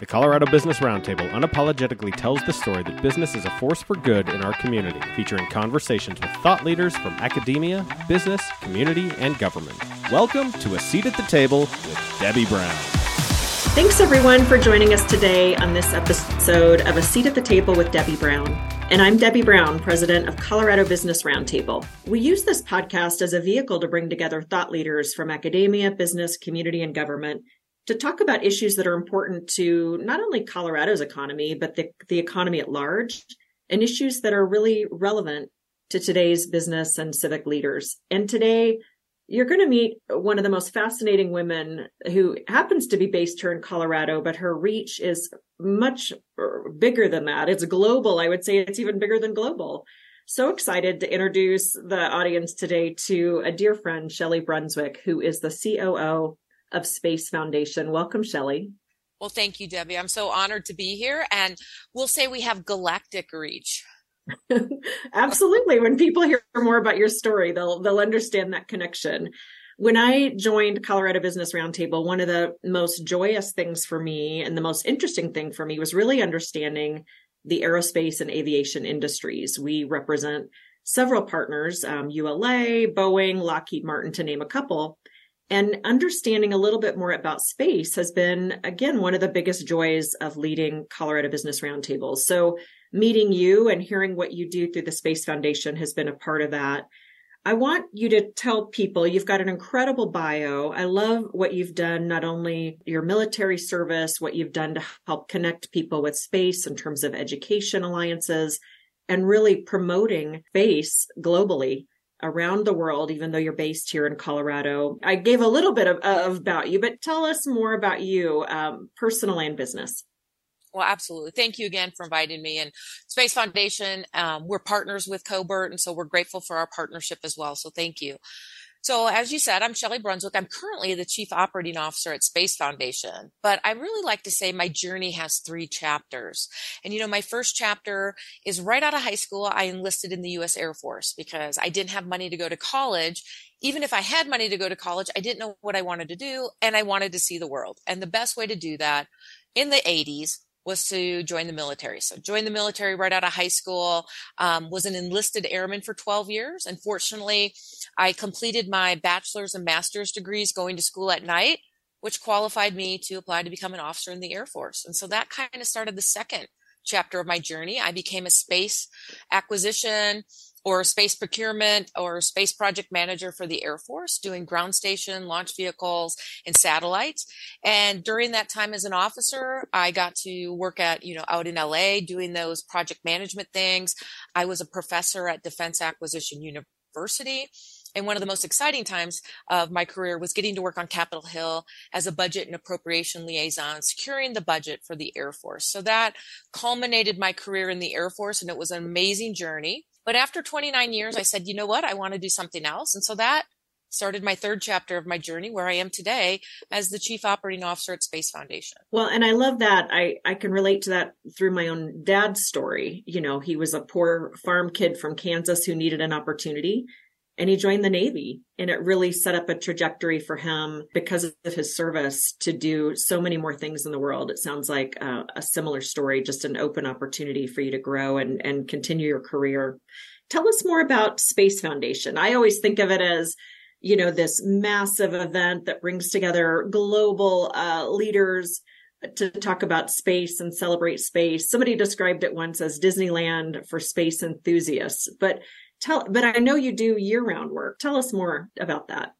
The Colorado Business Roundtable unapologetically tells the story that business is a force for good in our community, featuring conversations with thought leaders from academia, business, community, and government. Welcome to A Seat at the Table with Debbie Brown. Thanks everyone for joining us today on this episode of A Seat at the Table with Debbie Brown. And I'm Debbie Brown, president of Colorado Business Roundtable. We use this podcast as a vehicle to bring together thought leaders from academia, business, community, and government to talk about issues that are important to not only Colorado's economy, but the, the economy at large, and issues that are really relevant to today's business and civic leaders. And today, you're going to meet one of the most fascinating women who happens to be based here in Colorado, but her reach is much uh, bigger than that. It's global. I would say it's even bigger than global. So excited to introduce the audience today to a dear friend, Shelli Brunswick, who is the COO of Space Foundation. Welcome, Shelli. Well, thank you, Debbie. I'm so honored to be here. And we'll say we have galactic reach. Absolutely. When people hear more about your story, they'll they'll understand that connection. When I joined Colorado Business Roundtable, one of the most joyous things for me and the most interesting thing for me was really understanding the aerospace and aviation industries. We represent several partners, um, ULA, Boeing, Lockheed Martin, to name a couple. And understanding a little bit more about space has been, again, one of the biggest joys of leading Colorado Business Roundtables. So meeting you and hearing what you do through the Space Foundation has been a part of that. I want you to tell people you've got an incredible bio. I love what you've done, not only your military service, what you've done to help connect people with space in terms of education alliances and really promoting space globally around the world, even though you're based here in Colorado. I gave a little bit of, of about you, but tell us more about you, um, personal and business. Well, absolutely. Thank you again for inviting me. And Space Foundation, um, we're partners with CoBRT, and so we're grateful for our partnership as well. So thank you. So, as you said, I'm Shelli Brunswick. I'm currently the Chief Operating Officer at Space Foundation, but I really like to say my journey has three chapters. And, you know, my first chapter is right out of high school. I enlisted in the U.S. Air Force because I didn't have money to go to college. Even if I had money to go to college, I didn't know what I wanted to do and I wanted to see the world. And the best way to do that in the 80s was to join the military. So joined the military right out of high school, um, was an enlisted airman for 12 years. Unfortunately, I completed my bachelor's and master's degrees going to school at night, which qualified me to apply to become an officer in the Air Force. And so that kind of started the second chapter of my journey. I became a space acquisition or space procurement or space project manager for the Air Force doing ground station, launch vehicles, and satellites. And during that time as an officer, I got to work at, you know, out in LA doing those project management things. I was a professor at Defense Acquisition University. And one of the most exciting times of my career was getting to work on Capitol Hill as a budget and appropriation liaison, securing the budget for the Air Force. So that culminated my career in the Air Force, and it was an amazing journey. But after 29 years, I said, you know what? I want to do something else. And so that started my third chapter of my journey where I am today as the chief operating officer at Space Foundation. Well, and I love that. I, I can relate to that through my own dad's story. You know, he was a poor farm kid from Kansas who needed an opportunity and he joined the Navy. And it really set up a trajectory for him because of his service to do so many more things in the world. It sounds like uh, a similar story, just an open opportunity for you to grow and, and continue your career. Tell us more about Space Foundation. I always think of it as you know this massive event that brings together global uh, leaders to talk about space and celebrate space. Somebody described it once as Disneyland for space enthusiasts. But tell but i know you do year round work tell us more about that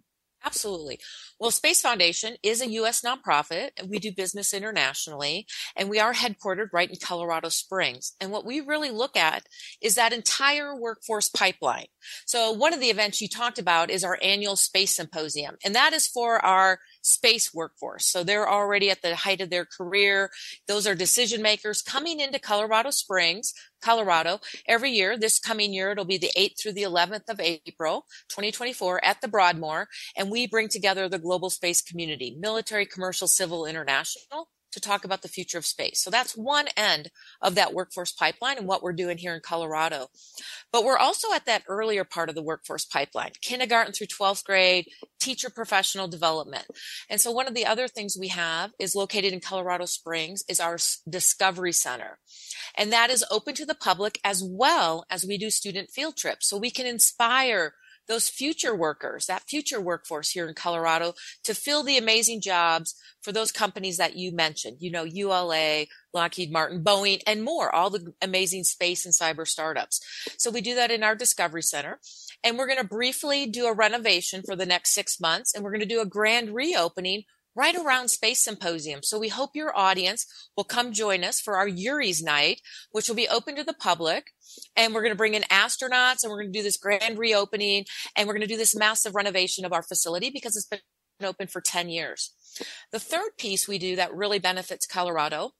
Absolutely. Well, Space Foundation is a U.S. nonprofit. We do business internationally, and we are headquartered right in Colorado Springs. And what we really look at is that entire workforce pipeline. So one of the events you talked about is our annual space symposium, and that is for our space workforce. So they're already at the height of their career. Those are decision makers coming into Colorado Springs, Colorado every year. This coming year, it'll be the 8th through the 11th of April, 2024 at the Broadmoor. And we bring together the global space community, military, commercial, civil, international to talk about the future of space. So that's one end of that workforce pipeline and what we're doing here in Colorado. But we're also at that earlier part of the workforce pipeline, kindergarten through 12th grade, teacher professional development. And so one of the other things we have is located in Colorado Springs is our Discovery Center. And that is open to the public as well as we do student field trips. So we can inspire those future workers, that future workforce here in Colorado to fill the amazing jobs for those companies that you mentioned, you know, ULA, Lockheed Martin, Boeing, and more, all the amazing space and cyber startups. So we do that in our Discovery Center. And we're going to briefly do a renovation for the next six months, and we're going to do a grand reopening right around Space Symposium. So we hope your audience will come join us for our Yuri's Night, which will be open to the public. And we're going to bring in astronauts and we're going to do this grand reopening and we're going to do this massive renovation of our facility because it's been open for 10 years. The third piece we do that really benefits Colorado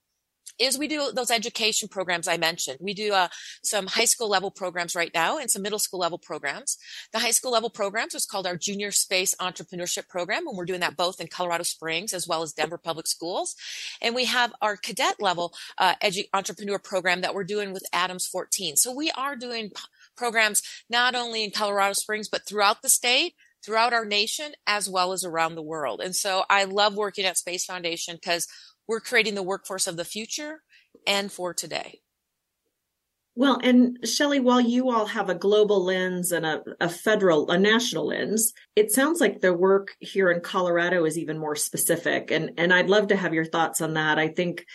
is we do those education programs I mentioned. We do uh, some high school level programs right now and some middle school level programs. The high school level programs is called our Junior Space Entrepreneurship Program, and we're doing that both in Colorado Springs as well as Denver Public Schools. And we have our cadet level uh, edu- entrepreneur program that we're doing with Adams 14. So we are doing p- programs not only in Colorado Springs but throughout the state throughout our nation as well as around the world. And so I love working at Space Foundation because we're creating the workforce of the future and for today. Well, and Shelli, while you all have a global lens and a, a, federal, a national lens, it sounds like the work here in Colorado is even more specific. And, and I'd love to have your thoughts on that. I think,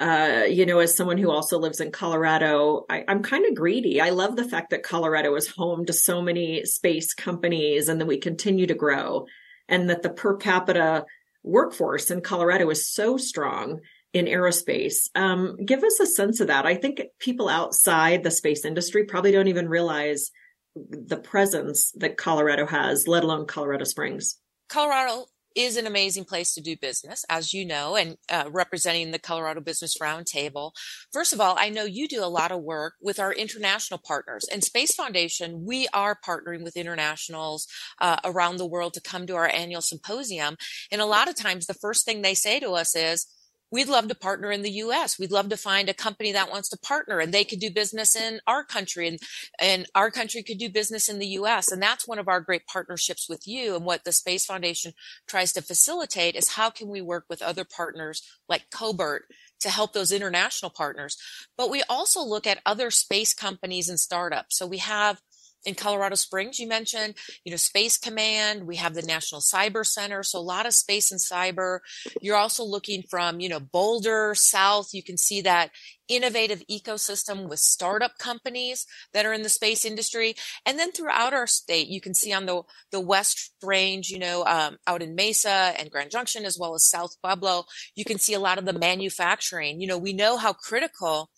uh, you know, as someone who also lives in Colorado, I, I'm kind of greedy. I love the fact that Colorado is home to so many space companies and that we continue to grow and that the per capita workforce in Colorado is so strong in aerospace. Um, give us a sense of that. I think people outside the space industry probably don't even realize the presence that Colorado has, let alone Colorado Springs. Colorado is an amazing place to do business, as you know, and uh, representing the Colorado Business Roundtable. First of all, I know you do a lot of work with our international partners. And Space Foundation, we are partnering with internationals uh, around the world to come to our annual symposium. And a lot of times, the first thing they say to us is, we'd love to partner in the US. We'd love to find a company that wants to partner and they could do business in our country and, and our country could do business in the US. And that's one of our great partnerships with you. And what the Space Foundation tries to facilitate is how can we work with other partners like CoBRT to help those international partners. But we also look at other space companies and startups. So we have in Colorado Springs, you mentioned, you know, Space Command. We have the National Cyber Center. So a lot of space and cyber. You're also looking from, you know, Boulder South. You can see that innovative ecosystem with startup companies that are in the space industry. And then throughout our state, you can see on the, the West Range, you know, um, out in Mesa and Grand Junction, as well as South Pueblo, you can see a lot of the manufacturing. You know, we know how critical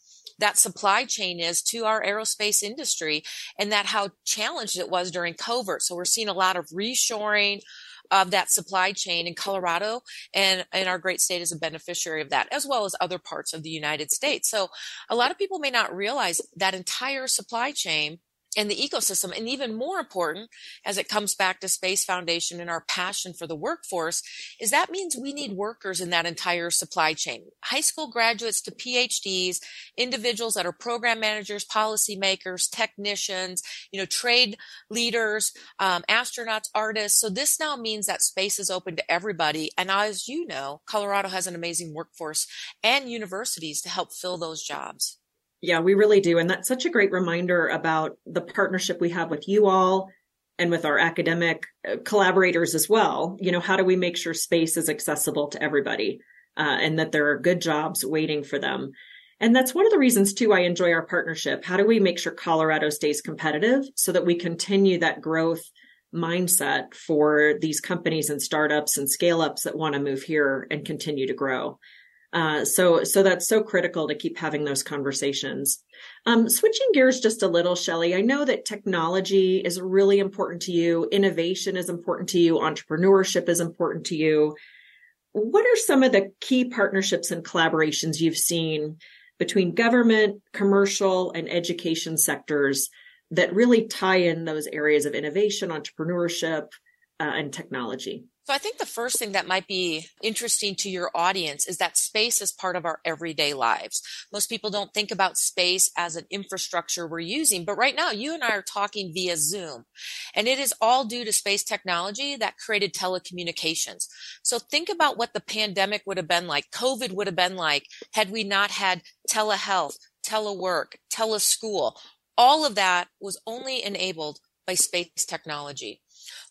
that supply chain is to our aerospace industry and that how challenged it was during COVID. So we're seeing a lot of reshoring of that supply chain in Colorado and, and our great state is a beneficiary of that as well as other parts of the United States. So a lot of people may not realize that entire supply chain and the ecosystem. And even more important, as it comes back to Space Foundation and our passion for the workforce, is that means we need workers in that entire supply chain. High school graduates to PhDs, individuals that are program managers, policymakers, technicians, you know, trade leaders, um, astronauts, artists. So this now means that space is open to everybody. And as you know, Colorado has an amazing workforce and universities to help fill those jobs. Yeah, we really do. And that's such a great reminder about the partnership we have with you all and with our academic uh, collaborators as well. You know, how do we make sure space is accessible to everybody uh, and that there are good jobs waiting for them? And that's one of the reasons too I enjoy our partnership. How do we make sure Colorado stays competitive so that we continue that growth mindset for these companies and startups and scale ups that want to move here and continue to grow? Uh, so, so that's so critical to keep having those conversations. Um, switching gears just a little, Shelli, I know that technology is really important to you. Innovation is important to you. Entrepreneurship is important to you. What are some of the key partnerships and collaborations you've seen between government, commercial, and education sectors that really tie in those areas of innovation, entrepreneurship, uh, and technology? So I think the first thing that might be interesting to your audience is that space is part of our everyday lives. Most people don't think about space as an infrastructure we're using, but right now you and I are talking via Zoom and it is all due to space technology that created telecommunications. So think about what the pandemic would have been like, COVID would have been like had we not had telehealth, telework, teleschool. All of that was only enabled by space technology.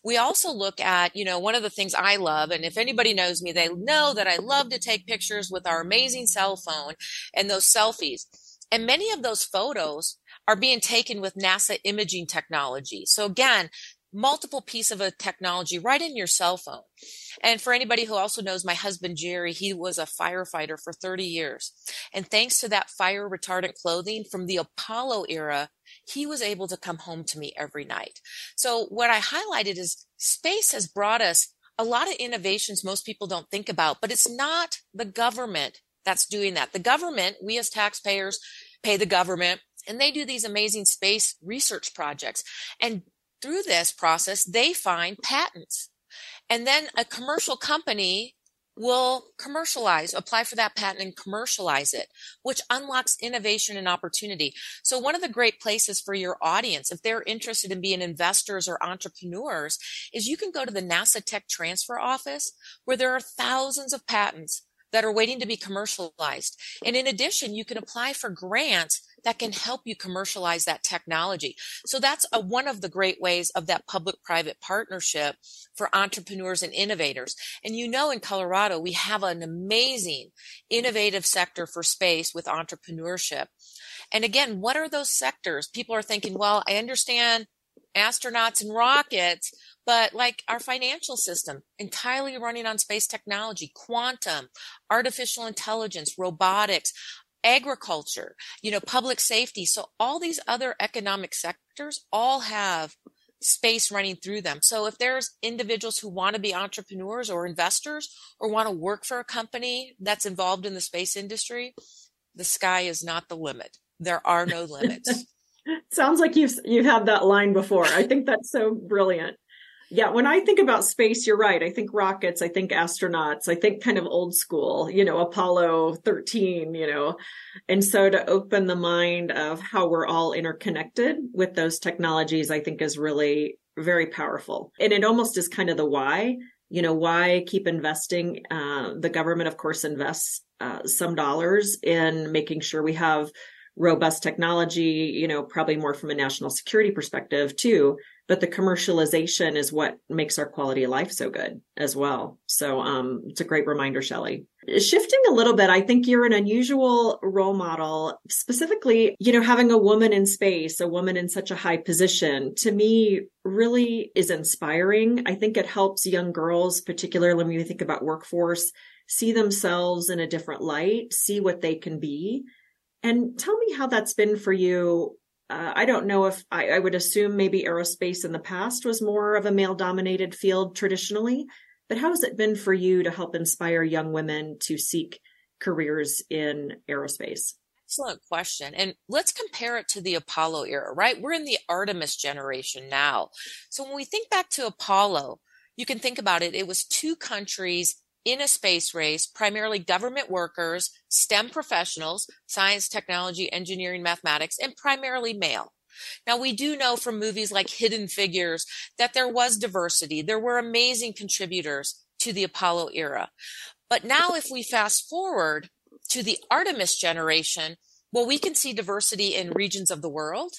We also look at, you know, one of the things I love, and if anybody knows me, they know that I love to take pictures with our amazing cell phone and those selfies. And many of those photos are being taken with NASA imaging technology. So again, multiple piece of a technology right in your cell phone. And for anybody who also knows my husband Jerry, he was a firefighter for 30 years. And thanks to that fire retardant clothing from the Apollo era, he was able to come home to me every night. So what I highlighted is space has brought us a lot of innovations most people don't think about, but it's not the government that's doing that. The government, we as taxpayers pay the government and they do these amazing space research projects. And through this process, they find patents. And then a commercial company will commercialize, apply for that patent and commercialize it, which unlocks innovation and opportunity. So one of the great places for your audience, if they're interested in being investors or entrepreneurs, is you can go to the NASA Tech Transfer Office where there are thousands of patents that are waiting to be commercialized. And in addition, you can apply for grants that can help you commercialize that technology. So that's a, one of the great ways of that public private partnership for entrepreneurs and innovators. And you know, in Colorado, we have an amazing innovative sector for space with entrepreneurship. And again, what are those sectors? People are thinking, well, I understand astronauts and rockets, but like our financial system entirely running on space technology, quantum, artificial intelligence, robotics, agriculture, you know, public safety. So all these other economic sectors all have space running through them. So if there's individuals who want to be entrepreneurs or investors or want to work for a company that's involved in the space industry, the sky is not the limit. There are no limits. Sounds like you've you've had that line before. I think that's so brilliant. Yeah, when I think about space, you're right. I think rockets, I think astronauts, I think kind of old school, you know, Apollo 13, you know. And so to open the mind of how we're all interconnected with those technologies, I think is really very powerful. And it almost is kind of the why, you know, why keep investing? Uh, the government, of course, invests uh, some dollars in making sure we have robust technology, you know, probably more from a national security perspective too but the commercialization is what makes our quality of life so good as well. So um, it's a great reminder, Shelli. Shifting a little bit, I think you're an unusual role model, specifically, you know, having a woman in space, a woman in such a high position, to me really is inspiring. I think it helps young girls, particularly when we think about workforce, see themselves in a different light, see what they can be. And tell me how that's been for you uh, I don't know if I, I, would assume maybe aerospace in the past was more of a male dominated field traditionally, but how has it been for you to help inspire young women to seek careers in aerospace? Excellent question. And let's compare it to the Apollo era, right? We're in the Artemis generation now. So when we think back to Apollo, you can think about it. It was two countries in a space race, primarily government workers, STEM professionals, science, technology, engineering, mathematics, and primarily male. Now, we do know from movies like Hidden Figures that there was diversity. There were amazing contributors to the Apollo era. But now, if we fast forward to the Artemis generation, well, we can see diversity in regions of the world,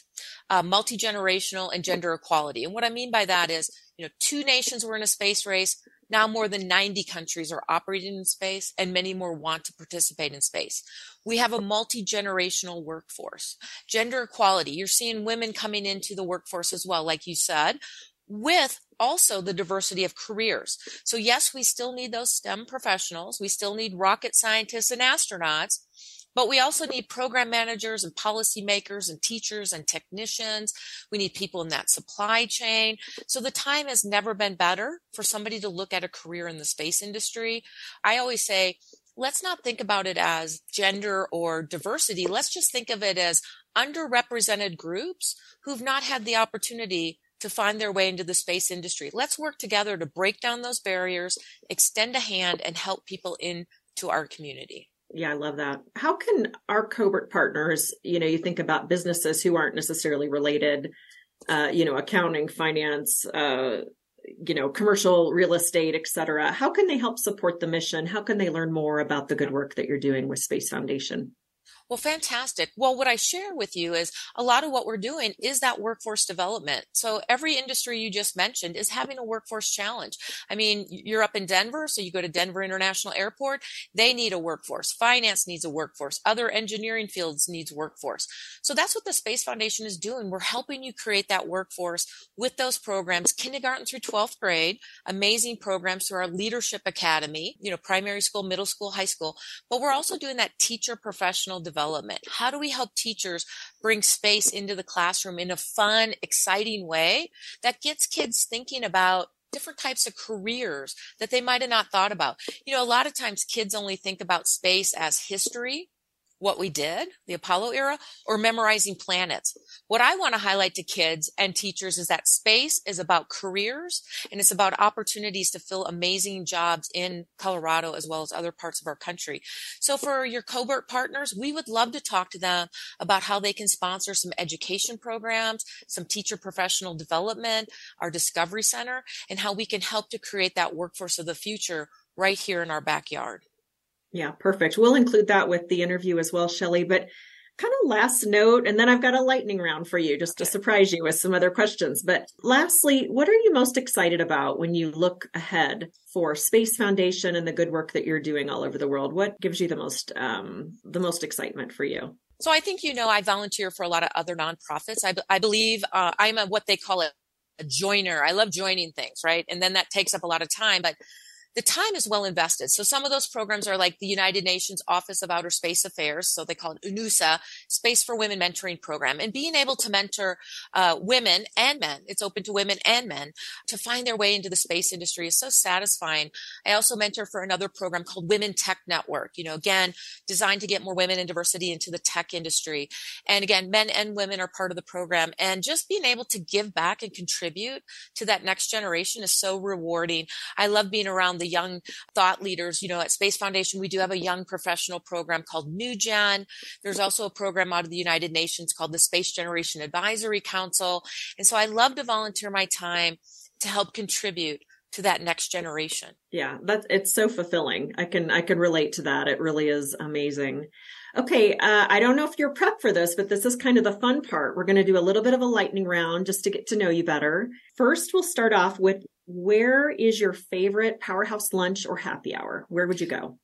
uh, multi generational, and gender equality. And what I mean by that is, you know, two nations were in a space race. Now more than 90 countries are operating in space and many more want to participate in space. We have a multi-generational workforce. Gender equality. You're seeing women coming into the workforce as well, like you said, with also the diversity of careers. So yes, we still need those STEM professionals. We still need rocket scientists and astronauts, but we also need program managers and policymakers and teachers and technicians. We need people in that supply chain. So the time has never been better for somebody to look at a career in the space industry. I always say, let's not think about it as gender or diversity. Let's just think of it as underrepresented groups who've not had the opportunity to find their way into the space industry. Let's work together to break down those barriers, extend a hand, and help people into our community. Yeah, I love that. How can our CoBRT partners, you know, you think about businesses who aren't necessarily related, uh, you know, accounting, finance, uh, you know, commercial real estate, et cetera. How can they help support the mission? How can they learn more about the good work that you're doing with Space Foundation? Well, fantastic. Well, what I share with you is a lot of what we're doing is that workforce development. So every industry you just mentioned is having a workforce challenge. I mean, you're up in Denver, so you go to Denver International Airport, they need a workforce. Finance needs a workforce. Other engineering fields needs workforce. So that's what the Space Foundation is doing. We're helping you create that workforce with those programs, kindergarten through 12th grade, amazing programs through our leadership academy, you know, primary school, middle school, high school, but we're also doing that teacher professional development development? How do we help teachers bring space into the classroom in a fun, exciting way that gets kids thinking about different types of careers that they might have not thought about. You know, a lot of times kids only think about space as history what we did, the Apollo era, or memorizing planets. What I want to highlight to kids and teachers is that space is about careers and it's about opportunities to fill amazing jobs in Colorado as well as other parts of our country. So for your CoBRT partners, we would love to talk to them about how they can sponsor some education programs, some teacher professional development, our Discovery Center, and how we can help to create that workforce of the future right here in our backyard. Yeah, perfect. We'll include that with the interview as well, Shelli. But kind of last note, and then I've got a lightning round for you just to surprise you with some other questions. But lastly, what are you most excited about when you look ahead for Space Foundation and the good work that you're doing all over the world? What gives you the most um, the most excitement for you? So I think you know I volunteer for a lot of other nonprofits. I, I believe uh, I'm a what they call it a joiner. I love joining things, right? And then that takes up a lot of time, but the time is well invested. So some of those programs are like the United Nations Office of Outer Space Affairs. So they call it UNOOSA, Space for Women Mentoring Program. And being able to mentor uh, women and men, it's open to women and men to find their way into the space industry is so satisfying. I also mentor for another program called Women Tech Network, you know, again, designed to get more women and diversity into the tech industry. And again, men and women are part of the program. And just being able to give back and contribute to that next generation is so rewarding. I love being around the young thought leaders. You know, at Space Foundation, we do have a young professional program called New Gen. There's also a program out of the United Nations called the Space Generation Advisory Council. And so I love to volunteer my time to help contribute to that next generation. Yeah, that's it's so fulfilling. I can I can relate to that. It really is amazing. Okay, uh, I don't know if you're prepped for this, but this is kind of the fun part. We're going to do a little bit of a lightning round just to get to know you better. First, we'll start off with where is your favorite powerhouse lunch or happy hour? Where would you go?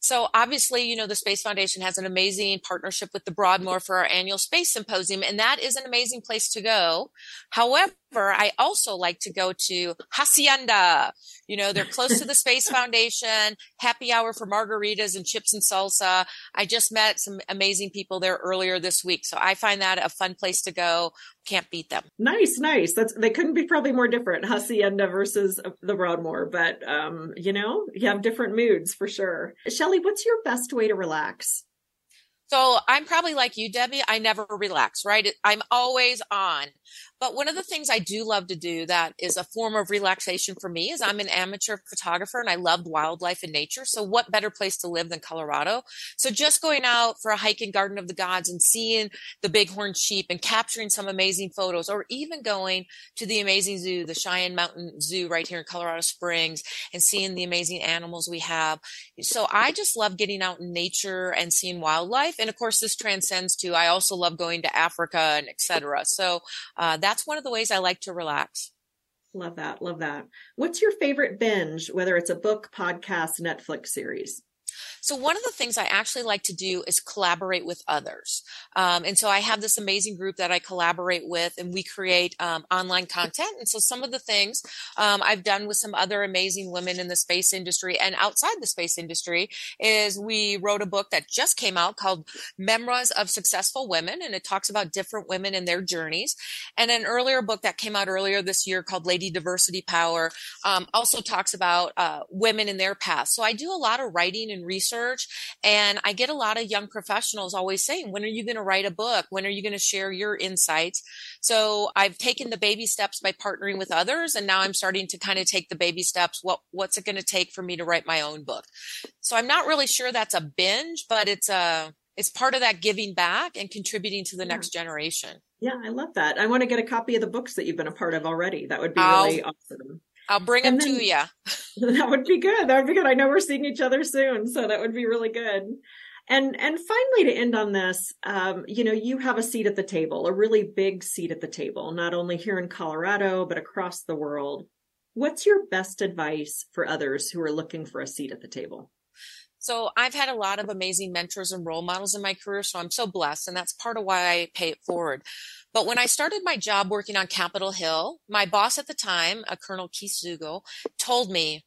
So obviously, you know, the Space Foundation has an amazing partnership with the Broadmoor for our annual space symposium, and that is an amazing place to go. However, I also like to go to Hacienda. You know, they're close to the Space Foundation, happy hour for margaritas and chips and salsa. I just met some amazing people there earlier this week. So I find that a fun place to go. Can't beat them. Nice, nice. That's they couldn't be probably more different, Hacienda versus the Broadmoor, but um, you know, you have different moods for sure. Shelli, what's your best way to relax? So I'm probably like you, Debbie. I never relax, right? I'm always on. But one of the things I do love to do that is a form of relaxation for me is I'm an amateur photographer and I love wildlife and nature. So what better place to live than Colorado? So just going out for a hike in Garden of the Gods and seeing the bighorn sheep and capturing some amazing photos or even going to the amazing zoo, the Cheyenne Mountain Zoo right here in Colorado Springs and seeing the amazing animals we have. So I just love getting out in nature and seeing wildlife. And of course, this transcends to, I also love going to Africa and etc. So, uh, that's one of the ways I like to relax. Love that. Love that. What's your favorite binge, whether it's a book, podcast, Netflix series? So one of the things I actually like to do is collaborate with others. Um, and so I have this amazing group that I collaborate with and we create um, online content. And so some of the things um, I've done with some other amazing women in the space industry and outside the space industry is we wrote a book that just came out called Memoirs of Successful Women. And it talks about different women and their journeys. And an earlier book that came out earlier this year called Lady Diversity Power um, also talks about uh, women in their past. So I do a lot of writing and research research. And I get a lot of young professionals always saying, when are you going to write a book? When are you going to share your insights? So I've taken the baby steps by partnering with others. And now I'm starting to kind of take the baby steps. What, what's it going to take for me to write my own book? So I'm not really sure that's a binge, but it's a, it's part of that giving back and contributing to the yeah. next generation. Yeah, I love that. I want to get a copy of the books that you've been a part of already. That would be really I'll, awesome. I'll bring them then, to you. That would be good. That would be good. I know we're seeing each other soon, so that would be really good. And and finally, to end on this, um, you know, you have a seat at the table, a really big seat at the table, not only here in Colorado but across the world. What's your best advice for others who are looking for a seat at the table? So I've had a lot of amazing mentors and role models in my career. So I'm so blessed. And that's part of why I pay it forward. But when I started my job working on Capitol Hill, my boss at the time, a Colonel Keith Zugo, told me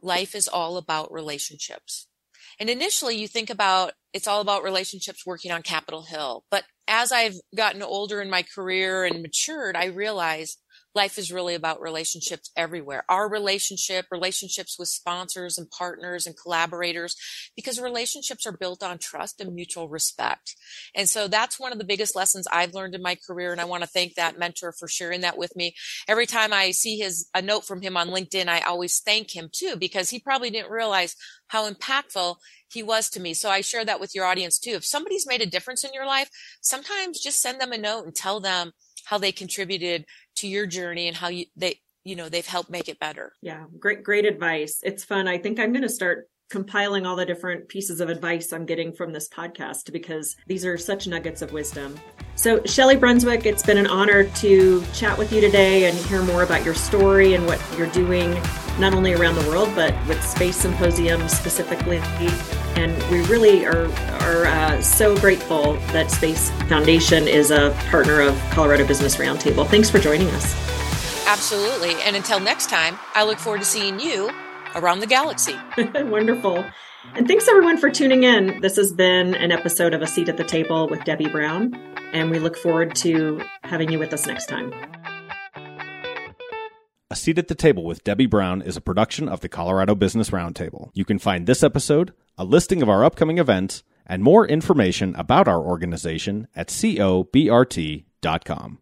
life is all about relationships. And initially you think about it's all about relationships working on Capitol Hill. But as I've gotten older in my career and matured, I realized life is really about relationships everywhere. Our relationship, relationships with sponsors and partners and collaborators, because relationships are built on trust and mutual respect. And so that's one of the biggest lessons I've learned in my career. And I want to thank that mentor for sharing that with me. Every time I see his, a note from him on LinkedIn, I always thank him too, because he probably didn't realize how impactful he was to me. So I share that with your audience too. If somebody's made a difference in your life, sometimes just send them a note and tell them how they contributed to your journey and how you they you know they've helped make it better. Yeah great great advice. It's fun. I think i'm going to start compiling all the different pieces of advice i'm getting from this podcast because these are such nuggets of wisdom so shelli brunswick it's been an honor to chat with you today and hear more about your story and what you're doing not only around the world but with space symposium specifically and we really are are uh, so grateful that Space Foundation is a partner of Colorado Business Roundtable. Thanks for joining us. Absolutely. And until next time, I look forward to seeing you around the galaxy. Wonderful. And thanks everyone for tuning in. This has been an episode of A Seat at the Table with Debbie Brown, and we look forward to having you with us next time. A Seat at the Table with Debbie Brown is a production of the Colorado Business Roundtable. You can find this episode, a listing of our upcoming events, and more information about our organization at cobrt.com.